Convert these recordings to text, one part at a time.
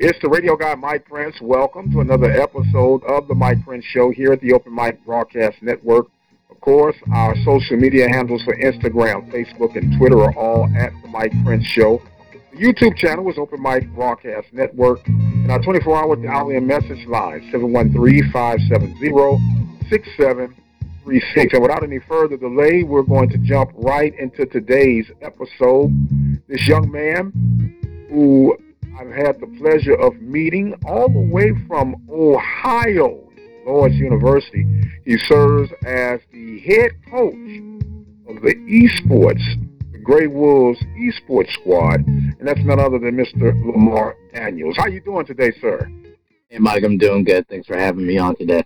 It's the radio guy, Mike Prince. Welcome to another episode of the Mike Prince Show here at the Open Mic Broadcast Network. Of course, our social media handles for Instagram, Facebook, and Twitter are all at the Mike Prince Show. The YouTube channel is Open Mic Broadcast Network, and our 24-hour dial and message line, 713-570-6736. And without any further delay, we're going to jump right into today's episode. This young man who I've had the pleasure of meeting all the way from Ohio, Lourdes University. He serves as the head coach of the esports, the Gray Wolves esports squad, and that's none other than Mr. Lamar Daniels. How you doing today, sir? Hey, Mike, I'm doing good. Thanks for having me on today.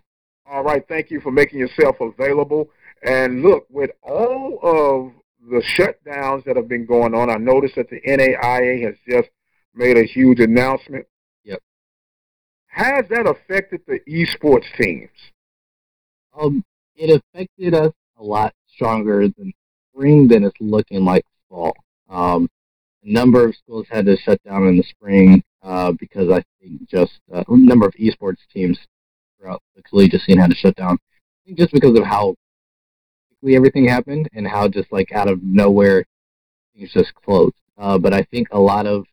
All right, thank you for making yourself available. And look, with all of the shutdowns that have been going on, I noticed that the NAIA has just made a huge announcement. Yep. Has that affected the esports teams? Um, it affected us a lot stronger than spring than it's looking like fall. Um, a number of schools had to shut down in the spring uh, because I think just uh, a number of esports teams throughout the collegiate scene had to shut down. I think just because of how quickly everything happened and how just like out of nowhere things just closed. Uh, but I think a lot of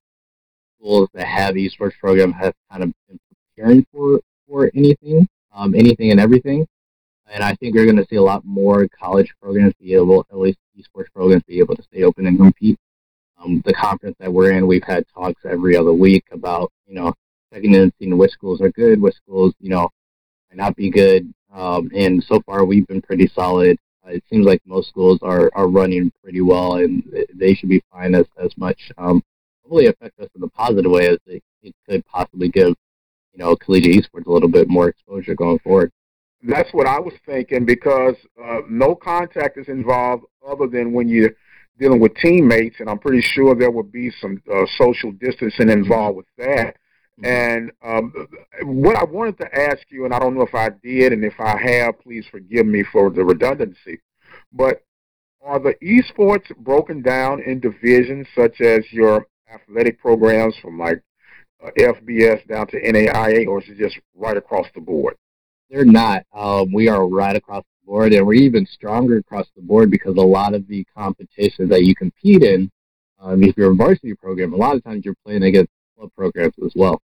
schools that have esports programs have kind of been preparing for for anything, um, anything and everything. And I think you're going to see a lot more college programs be able, at least esports programs, be able to stay open and compete. Um, the conference that we're in, we've had talks every other week about, you know, checking in and seeing which schools are good, which schools, you know, might not be good. Um, and so far, we've been pretty solid. Uh, it seems like most schools are, are running pretty well, and they should be fine as, as much. Um, affect us in a positive way as it, it could possibly give, you know, collegiate esports a little bit more exposure going forward. That's what I was thinking because uh, no contact is involved other than when you're dealing with teammates, and I'm pretty sure there would be some uh, social distancing involved with that. Mm-hmm. And um, what I wanted to ask you, and I don't know if I did, and if I have, please forgive me for the redundancy, but are the esports broken down in divisions such as your athletic programs from like uh, FBS down to NAIA, or is it just right across the board? They're not. Um, we are right across the board, and we're even stronger across the board because a lot of the competitions that you compete in, um, if you're a varsity program, a lot of times you're playing against club programs as well.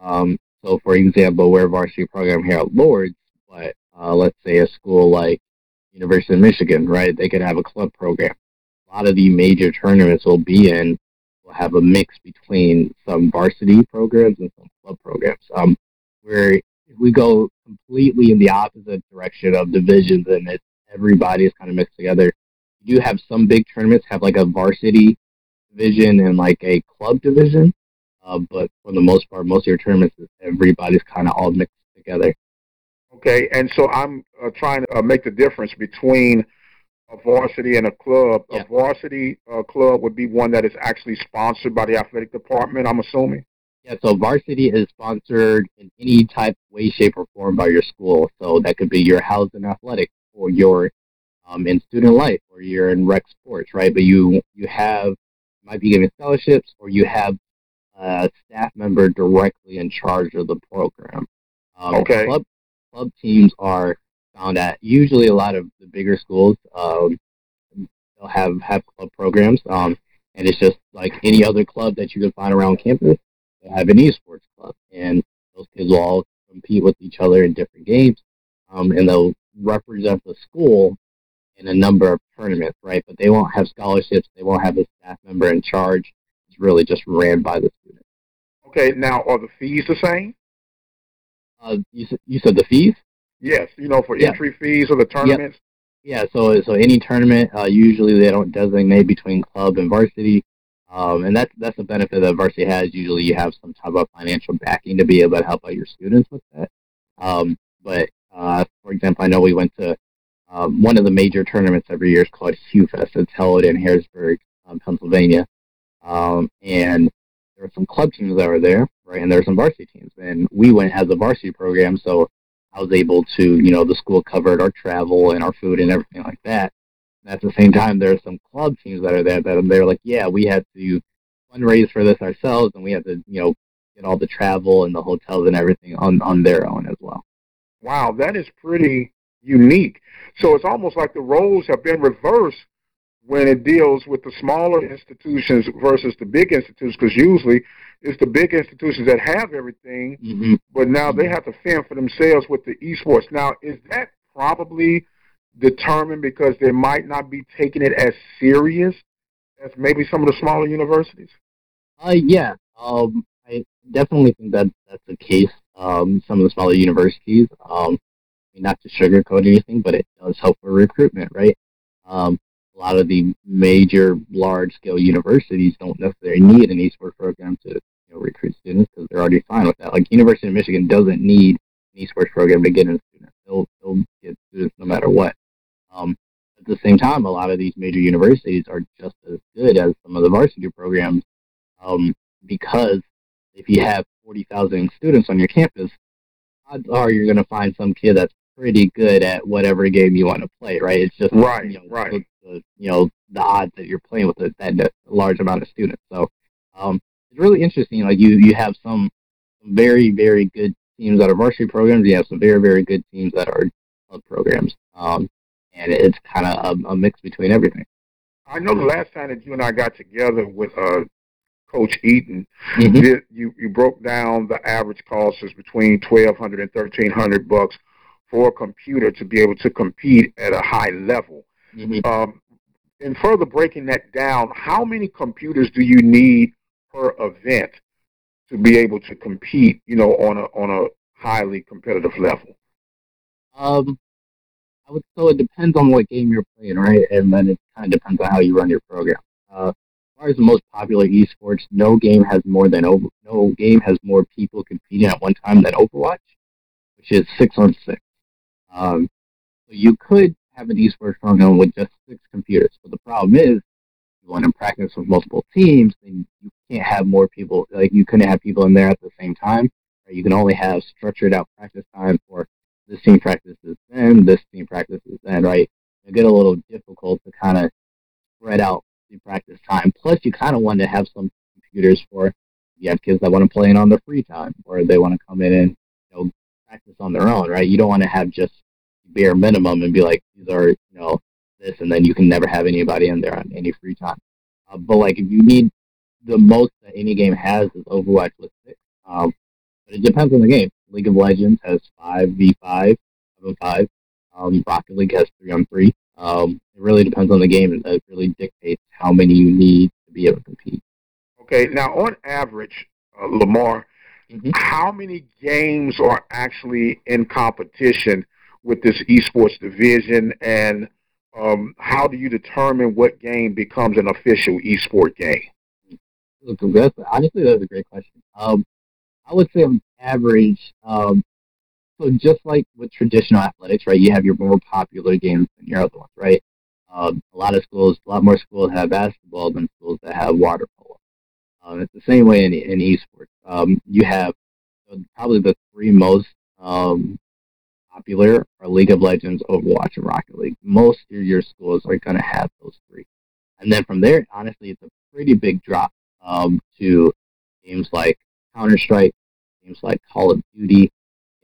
Um, so, for example, we're a varsity program here at Lourdes, but uh, let's say a school like University of Michigan, right? They could have a club program. A lot of the major tournaments will be in have a mix between some varsity programs and some club programs. Um, where we go completely in the opposite direction of divisions and it's everybody is kind of mixed together. You do have some big tournaments have like a varsity division and like a club division, uh, but for the most part, most of your tournaments, everybody's kind of all mixed together. Okay, and so I'm uh, trying to uh, make the difference between a varsity and a club. Yeah. A varsity uh, club would be one that is actually sponsored by the athletic department, I'm assuming. Yeah, so varsity is sponsored in any type, way, shape, or form by your school. So that could be your house in athletics, or your um, in student life, or you're in rec sports, right? But you you have might be giving scholarships, or you have a staff member directly in charge of the program. Um, okay. Club club teams are found at usually a lot of the bigger schools. Um, they'll have have club programs, um, and it's just like any other club that you can find around campus. They have an esports club, and those kids will all compete with each other in different games, um, and they'll represent the school in a number of tournaments, right? But they won't have scholarships. They won't have a staff member in charge. It's really just ran by the students. Okay, now are the fees the same? Uh, you, you said the fees? Yes, you know, for yeah. entry fees or the tournaments. Yeah, so so any tournament, uh, usually they don't designate between club and varsity. Um, and that's that's a benefit that varsity has. Usually, you have some type of financial backing to be able to help out your students with that. Um, but uh, for example, I know we went to um, one of the major tournaments every year is called HughFest. It's held in Harrisburg, um, Pennsylvania, um, and there were some club teams that were there, right? And there were some varsity teams, and we went as a varsity program, so I was able to, you know, the school covered our travel and our food and everything like that. And at the same time, there are some club teams that are there that they're like, yeah, we had to fundraise for this ourselves, and we had to, you know, get all the travel and the hotels and everything on on their own as well. Wow, that is pretty unique. So it's almost like the roles have been reversed when it deals with the smaller institutions versus the big institutions, because usually it's the big institutions that have everything, mm-hmm. but now they have to fend for themselves with the esports. Now, is that probably determined because they might not be taking it as serious as maybe some of the smaller universities? Uh, yeah, um, I definitely think that that's the case. Um, some of the smaller universities, um, not to sugarcoat anything, but it does help for recruitment, right? Um, a lot of the major, large-scale universities don't necessarily need an esports program to you know, recruit students because they're already fine with that. Like University of Michigan doesn't need an esports program to get in students; they'll they'll get students no matter what. Um, at the same time, a lot of these major universities are just as good as some of the varsity programs um, because if you have 40,000 students on your campus, odds are you're going to find some kid that's pretty good at whatever game you want to play, right? It's just right, you know, right. The, you know the odds that you're playing with a, that, large amount of students. So um, it's really interesting. Like you, you have some very, very good teams that are varsity programs. You have some very, very good teams that are club programs, um, and it's kind of a, a, mix between everything. I know the last time that you and I got together with uh, Coach Eaton, mm-hmm. you you broke down the average cost is between twelve hundred and thirteen hundred bucks for a computer to be able to compete at a high level. Mm-hmm. Um, and further breaking that down, how many computers do you need per event to be able to compete? You know, on a on a highly competitive level. Um, I would so it depends on what game you're playing, right? And then it kind of depends on how you run your program. Uh, as far as the most popular esports, no game has more than over no game has more people competing at one time than Overwatch, which is six on six. Um, so you could have an esports program with just six computers. But the problem is, you want to practice with multiple teams, then you can't have more people. Like you couldn't have people in there at the same time. Right? You can only have structured out practice time for this team practices then, this team practices then. Right? It get a little difficult to kind of spread out the practice time. Plus, you kind of want to have some computers for you have kids that want to play in on their free time, or they want to come in and you know practice on their own. Right? You don't want to have just bare minimum and be like, these are, you know, this, and then you can never have anybody in there on any free time. Uh, but like, if you need the most that any game has is Overwatch with six. Um, but it depends on the game. League of Legends has five v five, five on five. Um, Rocket League has three on three. Um, it really depends on the game, and it really dictates how many you need to be able to compete. Okay, now on average, uh, Lamar, mm-hmm. how many games are actually in competition with this esports division, and um, how do you determine what game becomes an official esport game? That's, honestly, that's a great question. Um, I would say on average, um, so just like with traditional athletics, right, you have your more popular games than your other ones, right? Um, a lot of schools, a lot more schools have basketball than schools that have water polo. Um, it's the same way in, in esports. Um, you have probably the three most um, popular are League of Legends, Overwatch, and Rocket League. Most of your schools are going to have those three. And then from there, honestly, it's a pretty big drop um, to games like Counter Strike, games like Call of Duty,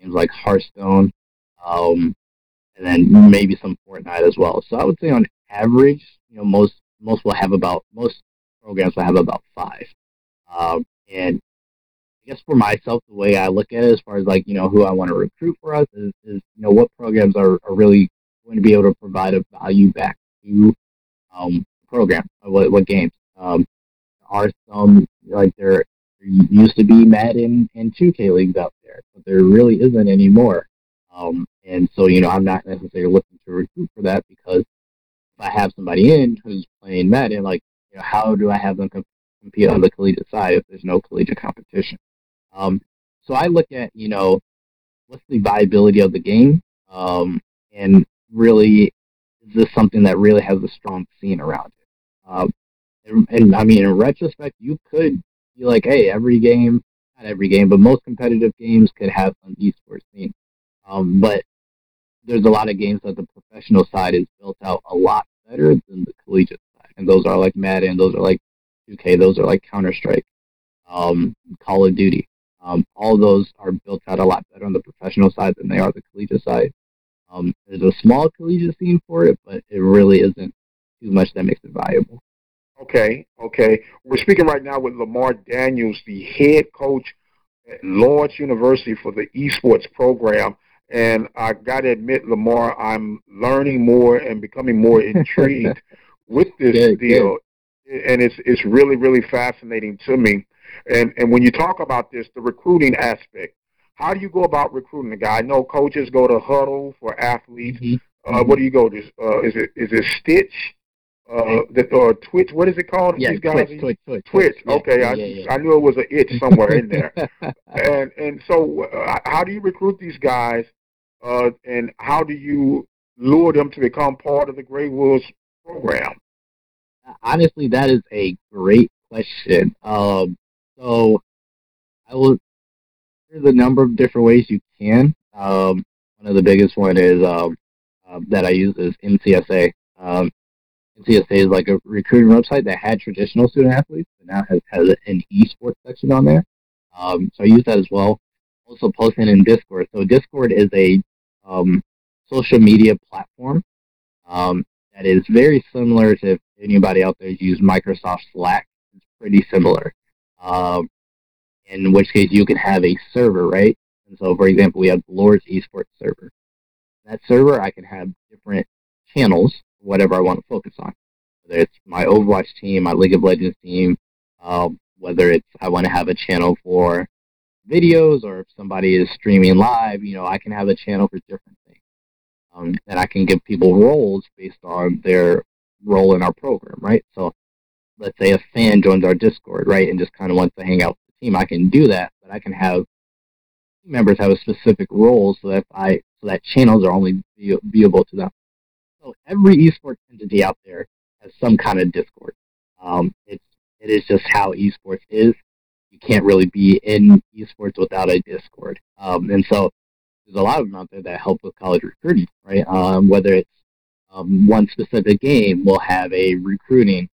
games like Hearthstone, um, and then maybe some Fortnite as well. So I would say on average, you know, most most will have about most programs will have about five. Um, and guess for myself, the way I look at it, as far as like you know who I want to recruit for us, is, is you know what programs are, are really going to be able to provide a value back to um, the program, what, what games. Um, are some like there, there used to be Madden and 2K leagues out there, but there really isn't anymore. Um, and so you know I'm not necessarily looking to recruit for that because if I have somebody in who's playing Madden, like you know how do I have them compete on the collegiate side if there's no collegiate competition. Um, so I look at, you know, what's the viability of the game, um, and really, is this something that really has a strong scene around it? Um, and, and I mean, in retrospect, you could be like, hey, every game, not every game, but most competitive games could have some esports scene. Um, but there's a lot of games that the professional side is built out a lot better than the collegiate side, and those are like Madden, those are like 2K, those are like Counter Strike, um, Call of Duty. Um, all those are built out a lot better on the professional side than they are the collegiate side. Um, there's a small collegiate scene for it, but it really isn't too much that makes it viable. Okay, okay. We're speaking right now with Lamar Daniels, the head coach at Lourdes University for the esports program. And I got to admit, Lamar, I'm learning more and becoming more intrigued with this Good, deal. And it's it's really really fascinating to me. And and when you talk about this, the recruiting aspect, how do you go about recruiting a guy? I know coaches go to Hudl for athletes. Mhm. Uh, what do you go to? Uh, is it is it Stitch? Uh, the, or Twitch? What is it called? Yeah, These guys Twitch, Twitch, Twitch, Twitch. yeah, Okay, I, yeah, yeah. I knew it was an itch somewhere in there. And and so, uh, how do you recruit these guys? Uh, and how do you lure them to become part of the Grey Wolves program? Honestly, that is a great question. Um, so I will. There's a number of different ways you can. Um, one of the biggest one is um, uh, that I use is NCSA. Um, NCSA is like a recruiting website that had traditional student athletes, but now has has an esports section on there. Um, so I use that as well. Also posting in Discord. So Discord is a um, social media platform um, that is very similar to if anybody out there used Microsoft Slack. It's pretty similar. Um, in which case you can have a server, right? And so, for example, we have Lourdes Esports server. That server, I can have different channels, whatever I want to focus on. Whether it's my Overwatch team, my League of Legends team, um, whether it's I want to have a channel for videos or if somebody is streaming live, you know, I can have a channel for different things. Um, and I can give people roles based on their role in our program, right? So let's say a fan joins our Discord, right, and just kind of wants to hang out with the team. I can do that, but I can have members have a specific role so that I so that channels are only view, viewable to them. So every esports entity out there has some kind of Discord. Um, it's it is just how esports is. You can't really be in esports without a Discord. Um, and so there's a lot of them out there that help with college recruiting, right? Um, whether it's um, one specific game will have a recruiting.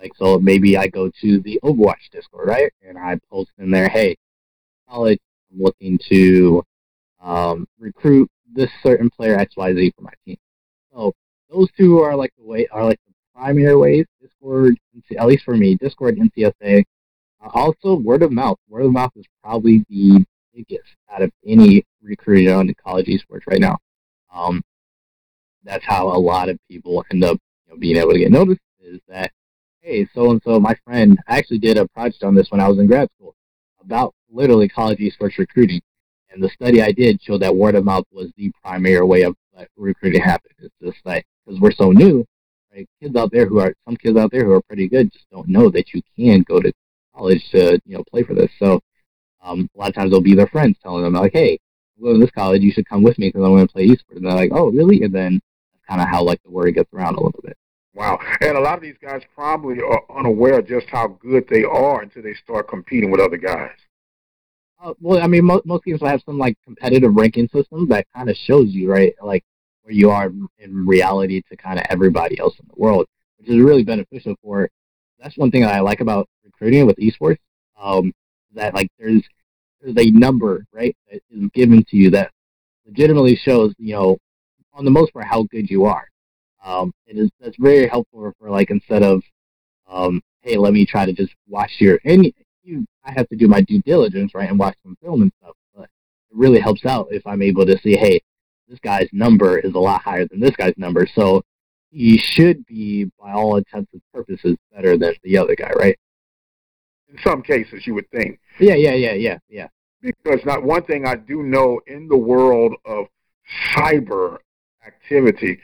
Like so, maybe I go to the Overwatch Discord, right, and I post in there, "Hey, college, I'm looking to um, recruit this certain player X Y Z for my team." So those two are like the way are like the primary ways. Discord, at least for me, Discord, NCSA. Uh, also, word of mouth. Word of mouth is probably the biggest out of any recruiting on college esports right now. Um, that's how a lot of people end up you know, being able to get noticed. Is that hey, so and so, my friend, I actually did a project on this when I was in grad school about literally college esports recruiting. And the study I did showed that word of mouth was the primary way of like, recruiting happen. It's just like, because we're so new, right? Kids out there who are, some kids out there who are pretty good just don't know that you can go to college to, you know, play for this. So um, a lot of times they'll be their friends telling them, like, hey, I'm going to this college, you should come with me because I'm going to play esports. And they're like, oh, really? And then that's kind of how, like, the word gets around a little bit. Wow. And a lot of these guys probably are unaware just how good they are until they start competing with other guys. Uh, well, I mean, mo- most games will have some like competitive ranking system that kind of shows you, right, like where you are in reality to kind of everybody else in the world, which is really beneficial for. That's one thing that I like about recruiting with esports. Um, that like there's there's a number, right, that is given to you that legitimately shows, you know, on the most part how good you are. Um, it is that's very helpful for like instead of, um, hey, let me try to just watch your and you, I have to do my due diligence, right, and watch some film and stuff. But it really helps out if I'm able to see, hey, this guy's number is a lot higher than this guy's number, so he should be, by all intents and purposes, better than the other guy, right? In some cases, you would think. Yeah, yeah, yeah, yeah, yeah. Because not one thing I do know in the world of cyber activity.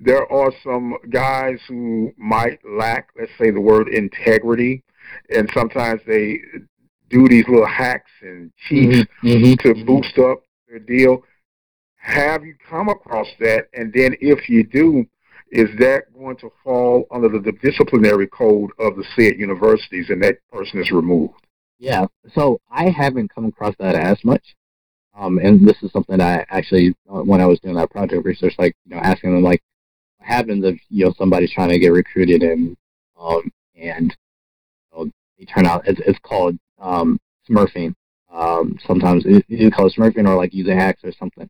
There are some guys who might lack, let's say, the word integrity, and sometimes they do these little hacks and cheats mm-hmm. mm-hmm. to boost up their deal. Have you come across that? And then, if you do, is that going to fall under the, the disciplinary code of the said universities, and that person is removed? Yeah. So I haven't come across that as much. Um, and this is something that I actually, uh, when I was doing that project research, like you know, asking them like, what happens if you know somebody's trying to get recruited and um, and you know, they turn out it's, it's called um, smurfing. Um, sometimes it, you call it smurfing or like using hacks or something.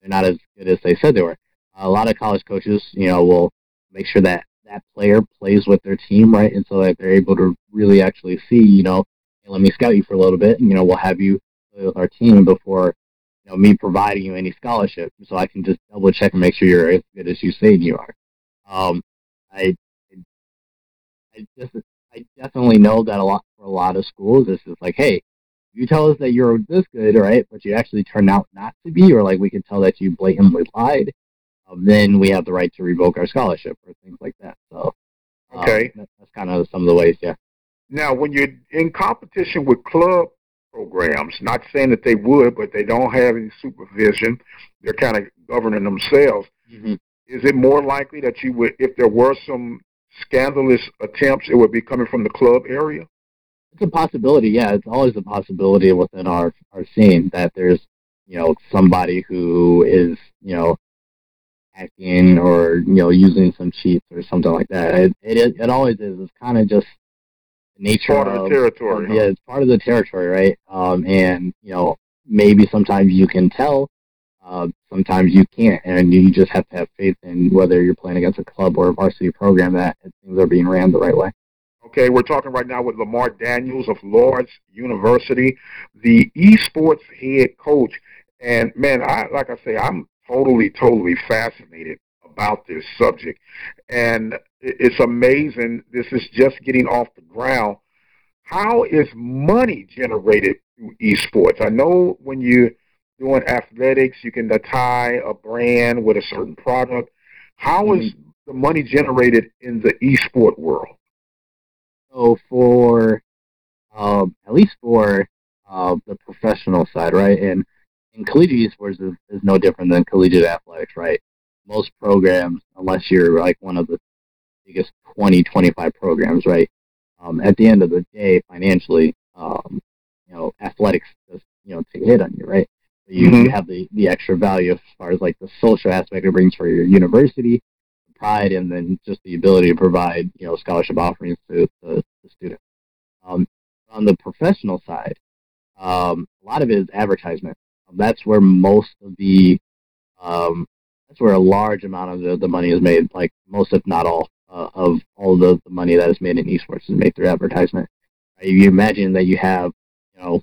They're not as good as they said they were. A lot of college coaches, you know, will make sure that that player plays with their team, right? And so that they're able to really actually see, you know, hey, let me scout you for a little bit. And, you know, we'll have you play with our team before, you know, me providing you any scholarship. So I can just double check and make sure you're as good as you say you are. Um, I, I just, I definitely know that a lot for a lot of schools, this is like, hey, you tell us that you're this good, right? But you actually turn out not to be, or like we can tell that you blatantly lied. Um, then we have the right to revoke our scholarship or things like that. So, um, okay, that's, that's kind of some of the ways, yeah. Now, when you're in competition with club programs, not saying that they would, but they don't have any supervision, they're kind of governing themselves. Mm-hmm. Is it more likely that you would, if there were some scandalous attempts, it would be coming from the club area? It's a possibility, yeah. It's always a possibility within our, our scene that there's, you know, somebody who is, you know, hacking or, you know, using some cheats or something like that. It, it, it always is. It's kind of just nature part of, of the territory. Of, yeah, it's part of the territory, right? Um, and, you know, maybe sometimes you can tell, uh, sometimes you can't, and you just have to have faith in whether you're playing against a club or a varsity program that things are being ran the right way. Okay, we're talking right now with Lamar Daniels of Lourdes University, the esports head coach. And man, I like I say, I'm totally, totally fascinated about this subject. And it's amazing. This is just getting off the ground. How is money generated through esports? I know when you're doing athletics, you can tie a brand with a certain product. How is mm-hmm. the money generated in the esport world? So for um, at least for uh, the professional side, right? And in collegiate esports is, is no different than collegiate athletics, right? Most programs, unless you're like one of the biggest 20, 25 programs, right? Um, at the end of the day, financially, um, you know, athletics just, you know, take a hit on you, right? So you, mm-hmm. you have the, the extra value as far as like the social aspect it brings for your university, pride and then just the ability to provide you know scholarship offerings to the, the student. Um, on the professional side, um, a lot of it is advertisement. That's where most of the um, that's where a large amount of the, the money is made. Like most, if not all, uh, of all the, the money that is made in esports is made through advertisement. Uh, you imagine that you have you know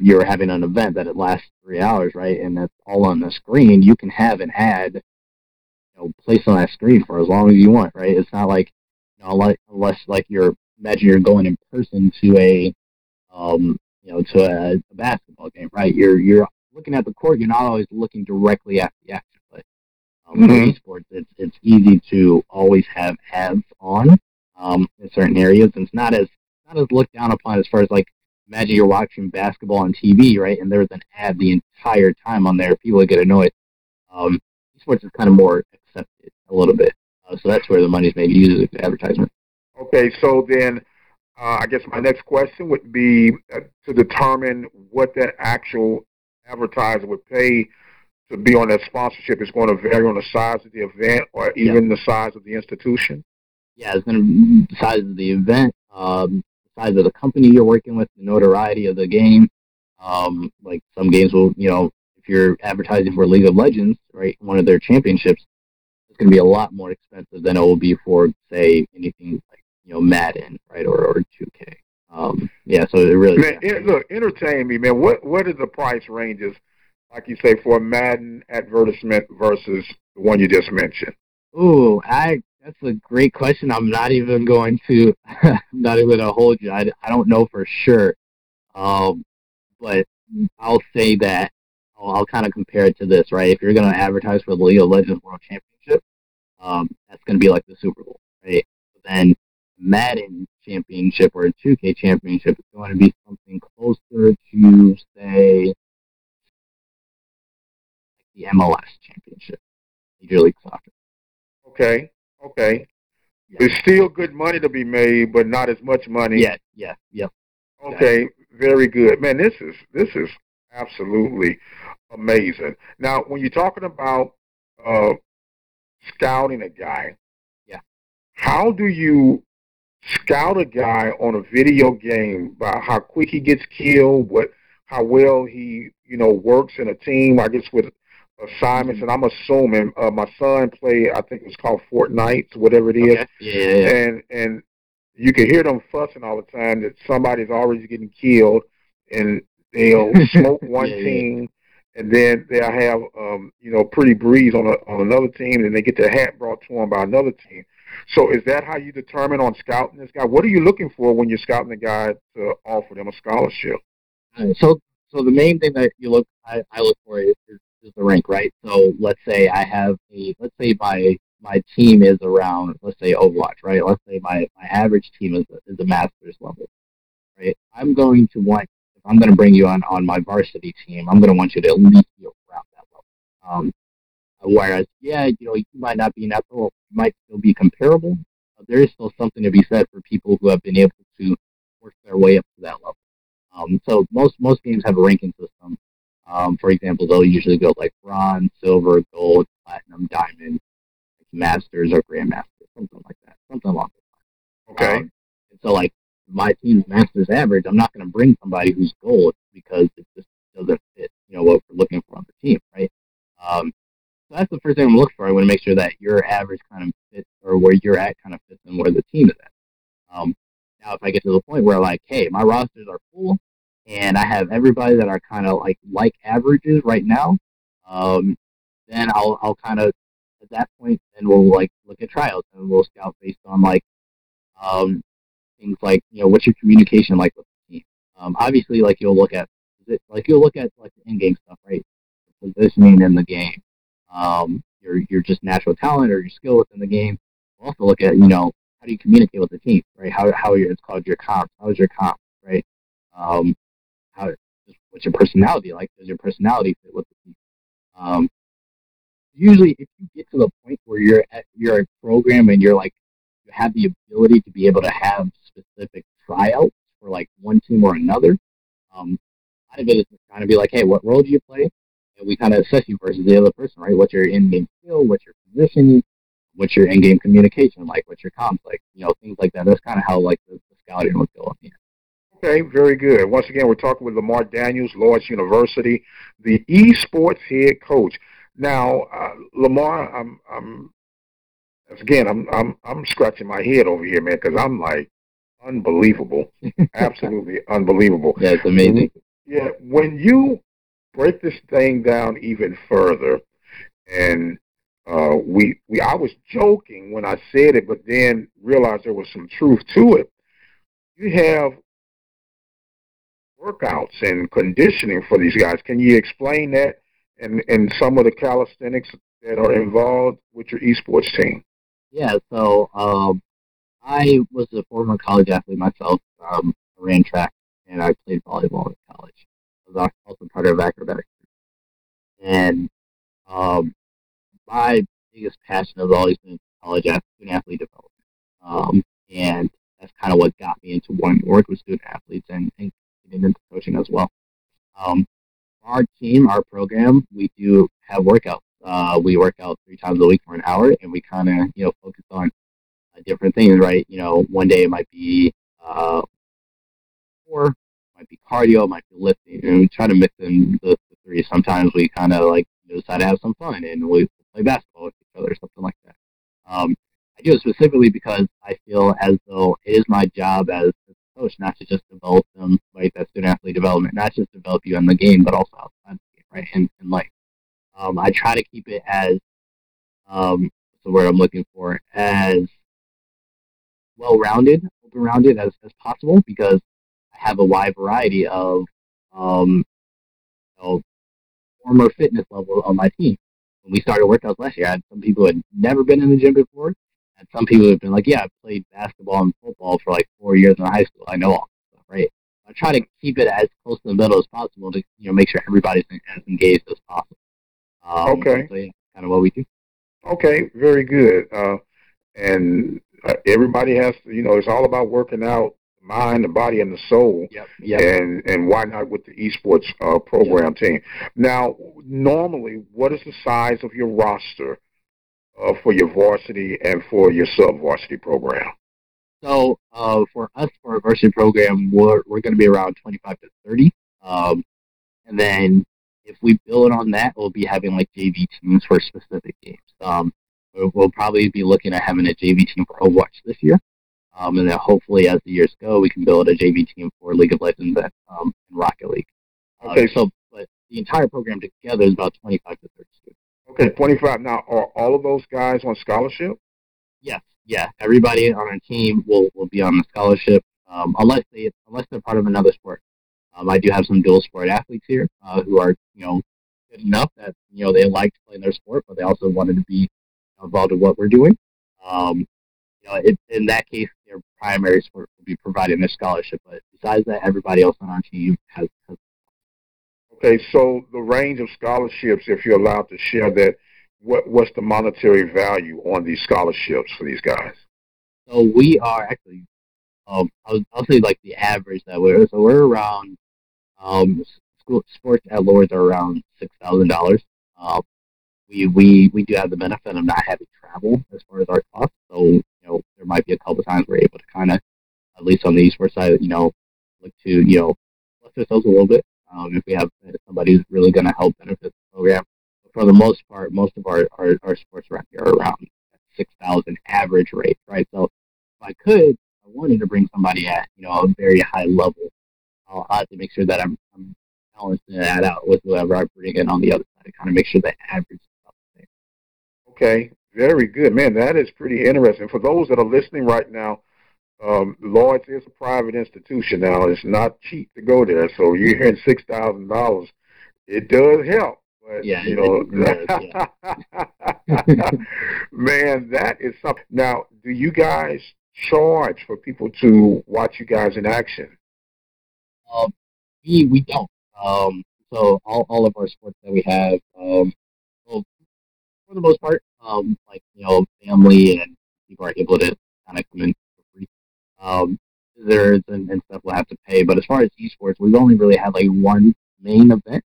you're having an event that it lasts three hours, right? And that's all on the screen. You can have an ad you know, placed on that screen for as long as you want, right? It's not like, you know, like, unless like you're, imagine you're going in person to a, um, you know, to a, a basketball game, right? You're, you're looking at the court, you're not always looking directly at the action. Um, mm-hmm. Esports, it's, it's easy to always have ads on, um, in certain areas. And it's not as, not as looked down upon as far as like, imagine you're watching basketball on TV, right? And there's an ad the entire time on there. People get annoyed. Um, esports is kind of more accepted a little bit. Uh, so that's where the money is made used as advertisement. Okay, so then uh, I guess my next question would be uh, to determine what that actual advertiser would pay to be on that sponsorship is going to vary on the size of the event or even the size of the institution? Yeah, it's going to be the size of the event, um, the size of the company you're working with, the notoriety of the game. Um, like some games will, you know, if you're advertising for League of Legends, right, one of their championships, it's going to be a lot more expensive than it will be for, say, anything like you know Madden, right, or or 2K. Um, yeah, so it really man, look, entertain me, man. What what are the price ranges, like you say, for a Madden advertisement versus the one you just mentioned? Ooh, I that's a great question. I'm not even going to not even going to hold you. I, I don't know for sure, um, but I'll say that I'll, I'll kind of compare it to this, right? If you're going to advertise for the League of Legends World Championship, um, that's going to be like the Super Bowl, right? But then Madden Championship or a 2K Championship is going to be something closer to, say, the MLS Championship, Major League Soccer. Okay, okay. Yeah. There's still good money to be made, but not as much money. Yeah, yeah, yep. Okay, very good, man. This is this is absolutely amazing. Now, when you're talking about uh, scouting a guy, yeah, how do you scout a guy on a video game by how quick he gets killed, what how well he you know works in a team? I guess with assignments, and I'm assuming uh, my son played. I think it was called Fortnite, whatever it is. Okay. Yeah, yeah, And and you can hear them fussing all the time that somebody's always getting killed, and they'll smoke one yeah, team, and then they'll have um, you know pretty breeze on a, on another team, and they get their hat brought to them by another team. So is that how you determine on scouting this guy? What are you looking for when you're scouting a guy to offer them a scholarship? So so the main thing that you look I, I look for is, is is the rank, right? So let's say I have a, let's say my my team is around, let's say Overwatch, right? Let's say my, my average team is a, is a master's level, right? I'm going to want, if I'm going to bring you on on my varsity team, I'm going to want you to at least be around that level. Um, whereas, yeah, you know, you might not be that level, you might still be comparable, but there is still something to be said for people who have been able to work their way up to that level. Um, so most most games have a ranking system. Um, for example, they'll usually go like bronze, silver, gold, platinum, diamond, like masters or grandmasters, something like that, something along those lines. Okay. Um, and so, like my team's masters average, I'm not going to bring somebody who's gold because it just doesn't fit, you know, what we're looking for on the team, right? Um, so that's the first thing I'm looking for. I want to make sure that your average kind of fits, or where you're at kind of fits in where the team is at. Um, now, if I get to the point where like, hey, my rosters are and I have everybody that are kind of like like averages right now, um, then I'll I'll kind of at that point then we'll like look at tryouts and we'll scout based on like um, things like you know what's your communication like with the team. Um, obviously, like you'll look at like you'll look at like the in-game stuff, right? The positioning in the game, um, your your just natural talent or your skill within the game. We'll also look at you know how do you communicate with the team, right? How how your it's called your comp. How is your comp, right? Um, how what's your personality like? Does your personality fit with the team? Um, usually, if you get to the point where you're at, you're a program and you're like you have the ability to be able to have specific tryouts for like one team or another, um, part of it is kind of be like, hey, what role do you play? And we kind of assess you versus the other person, right? What's your in-game skill? What's your position? What's your in-game communication like? What's your comms like? You know, things like that. That's kind of how like the, the scouting would go up here. Okay, very good. Once again, we're talking with Lamar Daniels, Lourdes University, the esports head coach. Now, uh, Lamar, I'm, I'm, again, I'm, I'm, I'm scratching my head over here, man, because I'm like, unbelievable, absolutely unbelievable. That's amazing. Yeah, when you break this thing down even further, and uh, we, we, I was joking when I said it, but then realized there was some truth to it. You have workouts and conditioning for these guys. Can you explain that and, and some of the calisthenics that are involved with your esports team? Yeah, so um, I was a former college athlete myself. Um, I ran track and I played volleyball in college. I was also part of acrobatics. And um, my biggest passion has always been college student athlete development. Um, and that's kind of what got me into wanting to work with student athletes and, and getting into coaching as well. Um, our team, our program, we do have workouts. Uh, we work out three times a week for an hour, and we kind of you know focus on uh, different things. Right? You know, one day it might be uh, or might be cardio, might be lifting, and we try to mix in the, the three. Sometimes we kind of like decide to have some fun and we play basketball with each other, or something like that. Um, I do it specifically because I feel as though it is my job as coach, not to just develop them, like that student athlete development, not just develop you in the game, but also outside the game, right, in, in life. Um, I try to keep it as, um, the word I'm looking for, as well-rounded, open-rounded as, as possible, because I have a wide variety of, um, you know, former fitness level on my team. When we started workouts last year, I had some people who had never been in the gym before, and some people have been like, "Yeah, I played basketball and football for like four years in high school. I know all this stuff, right?" I try to keep it as close to the middle as possible to you know make sure everybody's as engaged as possible. Um, okay, so yeah, kind of what we do. Okay, very good. Uh, and uh, everybody has to, you know, it's all about working out the mind, the body, and the soul. Yep. Yep. And and why not with the esports uh, program yep. team? Now, normally, what is the size of your roster uh, for your varsity and for your sub varsity program? So uh, for us, for our varsity program, we're, we're going to be around 25 to 30. Um, and then if we build on that, we'll be having like JV teams for specific games. Um, we'll probably be looking at having a JV team for Overwatch this year. Um, and then hopefully, as the years go, we can build a JV team for League of Legends and, um, and Rocket League. Uh, okay. so, but the entire program together is about 25 to 30 students. Okay, 25. Now, are all of those guys on scholarship? Yes, yeah. Everybody on our team will, will be on the scholarship, um, unless they unless they're part of another sport. Um, I do have some dual sport athletes here uh, who are you know good enough that you know they like to play their sport, but they also wanted to be involved in what we're doing. Um, you know, it, in that case, their primary sport will be providing their scholarship. But besides that, everybody else on our team has, has. Okay, so the range of scholarships, if you're allowed to share that, what what's the monetary value on these scholarships for these guys? So we are actually, um, I'll, I'll say like the average that we're so we're around um, school, sports at Lourdes are around six thousand uh, dollars we, we, we do have the benefit of not having travel as far as our costs. So, you know, there might be a couple of times we're able to kind of, at least on the esports side, you know, look to, you know, bless ourselves a little bit. Um, if we have somebody who's really going to help benefit the program. But for the most part, most of our, our, our sports around are around 6,000 average rate, right? So if I could, I wanted to bring somebody at, you know, a very high level. I'll have to make sure that I'm, I'm balancing that out with whoever I bring in on the other side to kind of make sure the average is up there. Okay, very good, man. That is pretty interesting. For those that are listening right now, um, Lourdes is a private institution now. It's not cheap to go there. So you're hearing six thousand dollars. It does help. But, yeah, you know, does, yeah. man, that is something. Now, do you guys charge for people to watch you guys in action? Um, we we don't. Um, so all, all of our sports that we have, um, well, for the most part, um, like you know, family and people are able to kind of come in. Um, and, and stuff will have to pay. But as far as esports, we've only really had like one main event.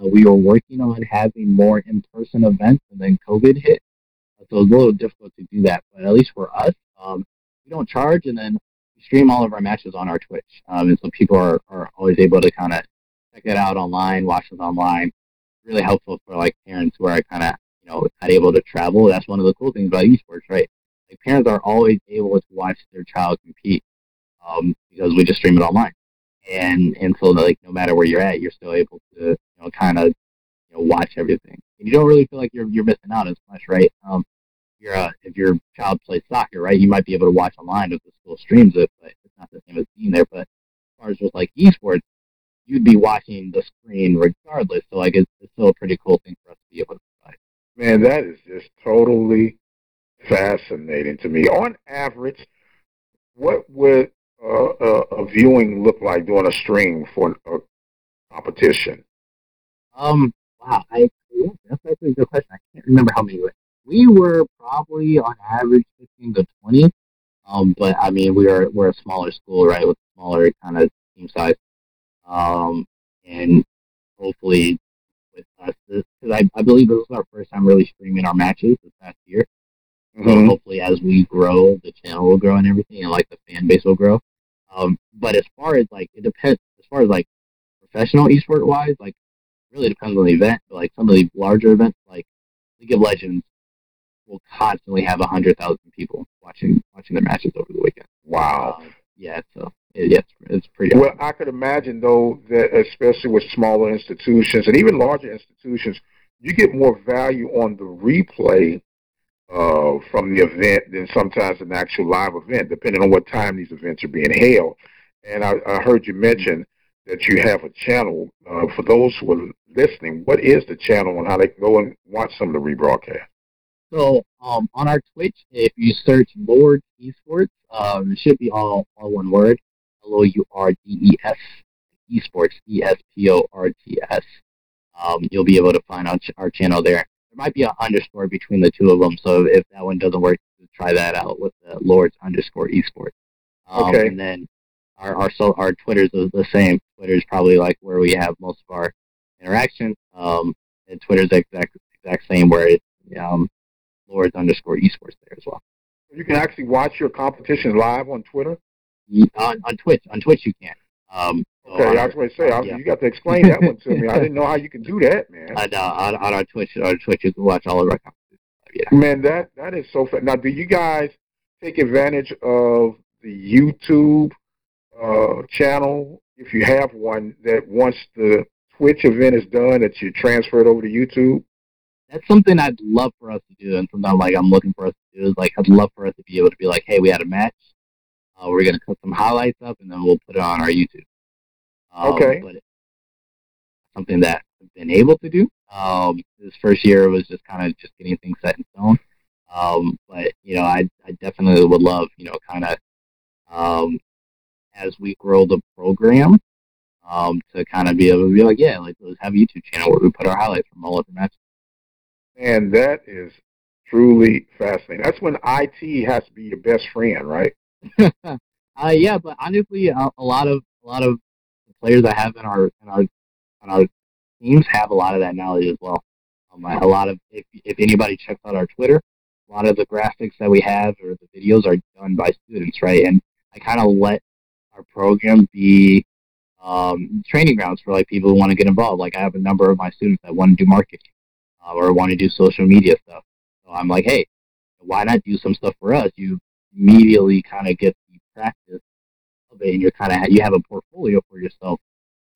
Uh, we were working on having more in-person events, and then COVID hit, so it was a little difficult to do that. But at least for us, um, we don't charge, and then we stream all of our matches on our Twitch, um, and so people are, are always able to kind of check it out online, watch it online. Really helpful for like parents who are kind of you know, not able to travel. That's one of the cool things about esports, right? Parents are always able to watch their child compete um, because we just stream it online, and and so like no matter where you're at, you're still able to you know kind of you know watch everything, and you don't really feel like you're you're missing out as much, right? Um, you're uh, if your child plays soccer, right, you might be able to watch online if the school streams it, but it's not the same as being there. But as far as with like esports, you'd be watching the screen regardless. So like it's, it's still a pretty cool thing for us to be able to provide. Man, that is just totally fascinating to me. On average, what would a, a, viewing look like during a stream for a competition? Um, wow, I, that's actually a good question. I can't remember how many. We were probably on average 15 to 20. Um, but I mean, we are we're a smaller school, right, with smaller kind of team size. Um, and hopefully with us because I, I believe this is our first time really streaming our matches this past year. Mm-hmm. So hopefully, as we grow, the channel will grow and everything, and like the fan base will grow. Um, but as far as like it depends, as far as like professional esport wise, like really depends on the event. But like some of the larger events, like League of Legends, will constantly have a hundred thousand people watching watching their matches over the weekend. Wow. Um, yeah, so yeah, it's, it's pretty. Well, I could imagine though that especially with smaller institutions and even larger institutions, you get more value on the replay uh, from the event than sometimes an actual live event, depending on what time these events are being held. And I, I heard you mention that you have a channel uh, for those who are listening, what is the channel and how they can go and watch some of the rebroadcast? So um, on our Twitch, if you search Lord Esports, um, it should be all, all one word, L O U R D E S, Esports, E S P O R T S. Um, you'll be able to find our channel there. There might be an underscore between the two of them, so if that one doesn't work, try that out with the Lourdes underscore Esports. Um, Okay. And then our our so our Twitter's is the same. Twitter's probably like where we have most of our interaction. Um, and Twitter's the exact exact same where it's um, Lourdes underscore Esports there as well. You can actually watch your competition live on Twitter. On, on Twitch, on Twitch you can. Um, Okay, on I was going to say, I, yeah. you got to explain that one to me. I didn't know how you can do that, man. on, uh, on, on our Twitch, on our Twitch you can watch all of our competitions. Yeah. Man, that that is so. Fa- now, do you guys take advantage of the YouTube uh, channel if you have one that once the Twitch event is done, that you transfer it over to YouTube? that's something I'd love for us to do, and something like I'm looking for us to do is like I'd love for us to be able to be like, hey, we had a match, uh, we're gonna cut some highlights up, and then we'll put it on our YouTube. Um, Okay. But something that I've been able to do. Um, this first year was just kind of just getting things set in stone. Um, but you know, I I definitely would love you know kind of um, as we grow the program. Um, to kind of be able to be like, yeah, like let's have a YouTube channel where we put our highlights from all of the matches. And that is truly fascinating. That's when IT has to be your best friend, right? uh, yeah, but honestly, a, a lot of a lot of players I have in our in our on our teams have a lot of that knowledge as well. Um, a lot of if if anybody checks out our Twitter, a lot of the graphics that we have or the videos are done by students, right? And I kind of let our program be um, training grounds for like people who want to get involved. Like I have a number of my students that want to do marketing uh, or want to do social media stuff. So I'm like, hey, why not do some stuff for us? You immediately kind of get the practice of it, and you're kind of you have a portfolio for yourself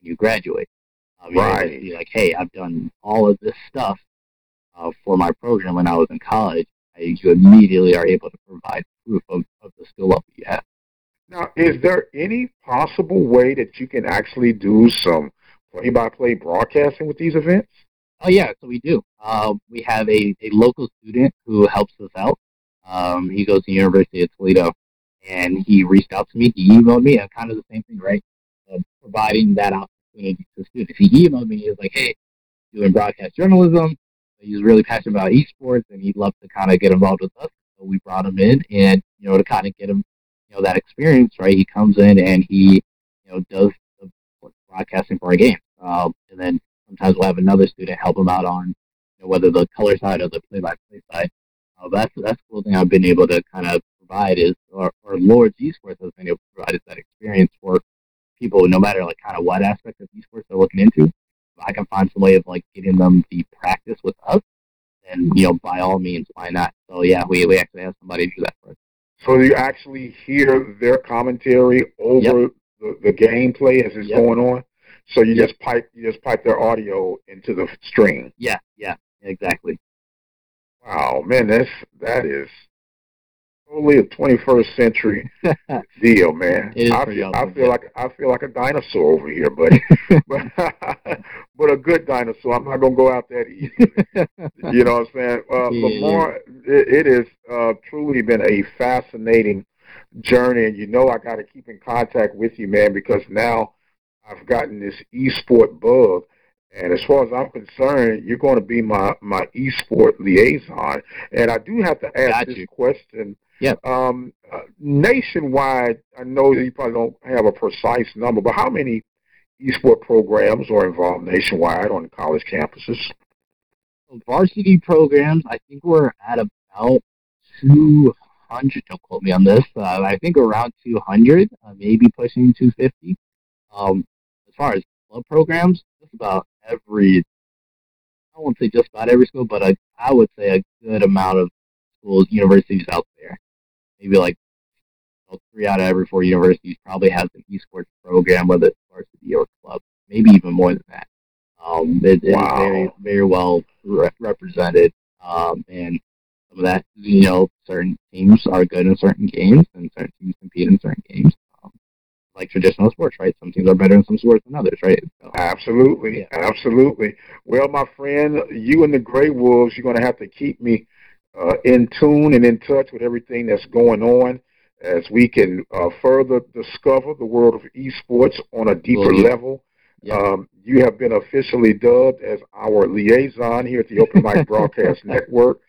when you graduate. Um, you're able to Be like, hey, I've done all of this stuff uh, for my program when I was in college. I, you immediately are able to provide proof of, of the skill level you have. Now, is there any possible way that you can actually do some play-by-play broadcasting with these events? Oh yeah, so we do. Uh, we have a, a local student who helps us out. Um, he goes to the University of Toledo, and he reached out to me. He emailed me, and kind of the same thing, right? Uh, providing that opportunity to students. He emailed me. He was like, "Hey, doing broadcast journalism. He's really passionate about esports, and he'd love to kind of get involved with us." So we brought him in, and you know, to kind of get him, you know, that experience, right? He comes in and he, you know, does the broadcasting for our games, um, and then sometimes we'll have another student help him out on you know, whether the color side or the play-by-play side. Uh, that's that's the cool thing I've been able to kind of provide is, or, or Lourdes Esports has been able to provide is that experience for people, no matter like kind of what aspect of esports they're looking into. If I can find some way of like getting them the practice with us, then you know by all means, why not? So yeah, we we actually have somebody do that for us. So you actually hear their commentary over the, the gameplay as it's Yep. going on. So you Yep. just pipe you just pipe their audio into the stream. Yeah, yeah, exactly. Wow, man, that's that is totally a 21st century deal, man. It is I feel, I feel like I feel like a dinosaur over here, buddy. but, but a good dinosaur. I'm not gonna go out that easy. you know what I'm saying? Uh, Yeah, Lamar, it, it has uh, truly been a fascinating journey, and you know I got to keep in contact with you, man, because now I've gotten this esport bug. And as far as I'm concerned, you're going to be my, my esport liaison. And I do have to ask this question. Yep. Um, uh, nationwide, I know that you probably don't have a precise number, but how many esport programs are involved nationwide on college campuses? Varsity programs, I think we're at about 200. Don't quote me on this. Uh, I think around 200, uh, maybe pushing 250. Um, as far as club programs, about every, I won't say just about every school, but I, I would say a good amount of schools, universities out there. Maybe like you know, three out of every four universities probably has an esports program, whether it's varsity or club. Maybe even more than that. Um, it, it's very, very well re- represented. Um, and some of that, you know, certain teams are good in certain games and certain teams compete in certain games. Like traditional sports, right? Some teams are better in some sports than others, right? So, absolutely, yeah. absolutely. Well, my friend, you and the Gray Wolves, you're going to have to keep me uh, in tune and in touch with everything that's going on as we can uh, further discover the world of esports on a deeper level. Um, you have been officially dubbed as our liaison here at the Open Mic Broadcast Network.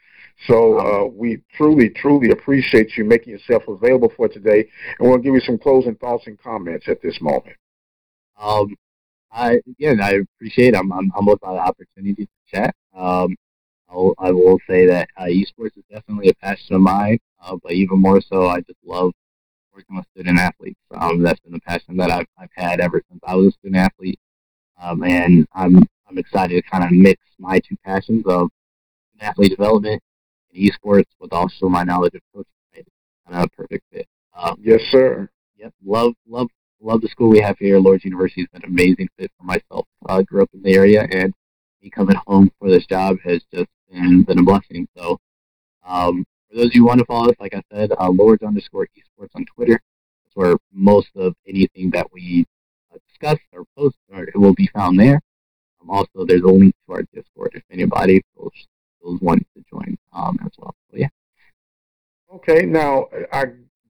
So uh, we truly, truly appreciate you making yourself available for today, and we'll give you some closing thoughts and comments at this moment. Um, I again, I appreciate. I'm, I'm humbled by the opportunity to chat. Um, I'll, I will say that uh, esports is definitely a passion of mine, uh, but even more so, I just love working with student athletes. Um, that's been a passion that I've, I've had ever since I was a student athlete, um, and I'm I'm excited to kind of mix my two passions of athlete development and esports with also my knowledge of coaching. Right? Kind of a perfect fit. Um, yes, sir. Yep. Love love love the school we have here. Lourdes University has been an amazing fit for myself. I grew up in the area, and me coming home for this job has just been, been a blessing. So, um, for those of you who want to follow us, like I said, uh, Lourdes underscore esports on Twitter. That's where most of anything that we uh, discuss or post or it will be found there. Um, also, there's a link to our Discord if anybody feels, feels wanting to join um, as well. So, yeah. Okay, now I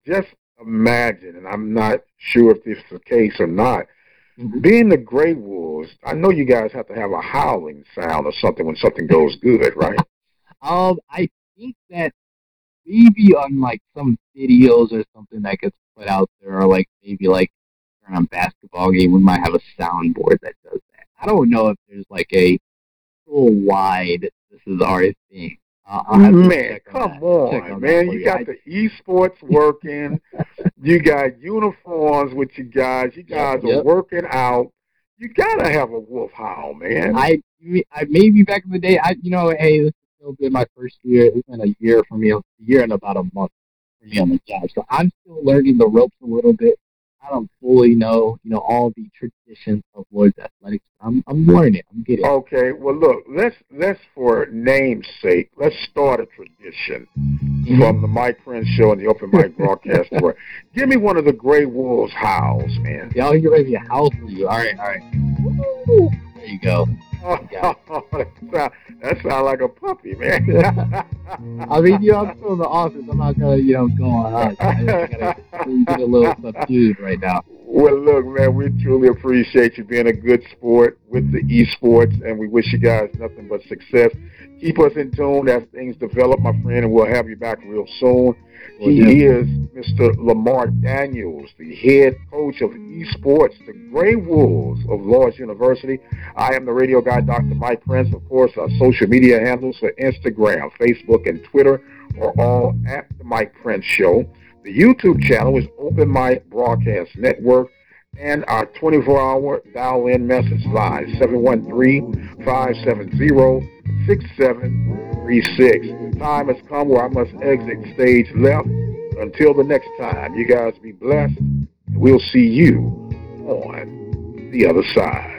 just imagine, and I'm not sure if this is the case or not. Mm-hmm. Being the Gray Wolves, I know you guys have to have a howling sound or something when something goes good, right? um, I think that maybe on like some videos or something that gets put out there, or like maybe like during a basketball game, we might have a soundboard that does that. I don't know if there's like a full wide. Is thing. Uh, man, come on, on man! You got the esports working. you got uniforms with you guys. You guys yep, are working out. You gotta have a wolf howl, man. I, I maybe back in the day, I you know, hey, this has still been my first year. It's been a year for me, a year and about a month for me on the job. So I'm still learning the ropes a little bit. I don't fully know, you know, all the traditions of Lourdes athletics. I'm I'm learning. It. I'm getting. Okay, well, look, let's let's for namesake, let's start a tradition mm-hmm. from the Mike Prince Show and the Open Mic Broadcast Network. Give me one of the Gray Wolves howls, man. Y'all, you ready to howl for you? All right, all right. Woo! There you go. Oh, that, sounds sound like a puppy, man. I mean, you know, I'm still in the office. I'm not gonna, you know, go on us. I gotta get a little subdued right now. Well, look, man, we truly appreciate you being a good sport with the esports, and we wish you guys nothing but success. Keep us in tune as things develop, my friend, and we'll have you back real soon. He is Mr. Lamar Daniels, the head coach of esports, the Gray Wolves of Lourdes University. I am the radio guy, Dr. Mike Prince. Of course, our social media handles for Instagram, Facebook, and Twitter are all at the Mike Prince Show. The YouTube channel is Open Mic Broadcast Network and our 24-hour dial-in message line, 713-570-6736. Time has come where I must exit stage left. Until the next time, you guys be blessed. We'll see you on the other side.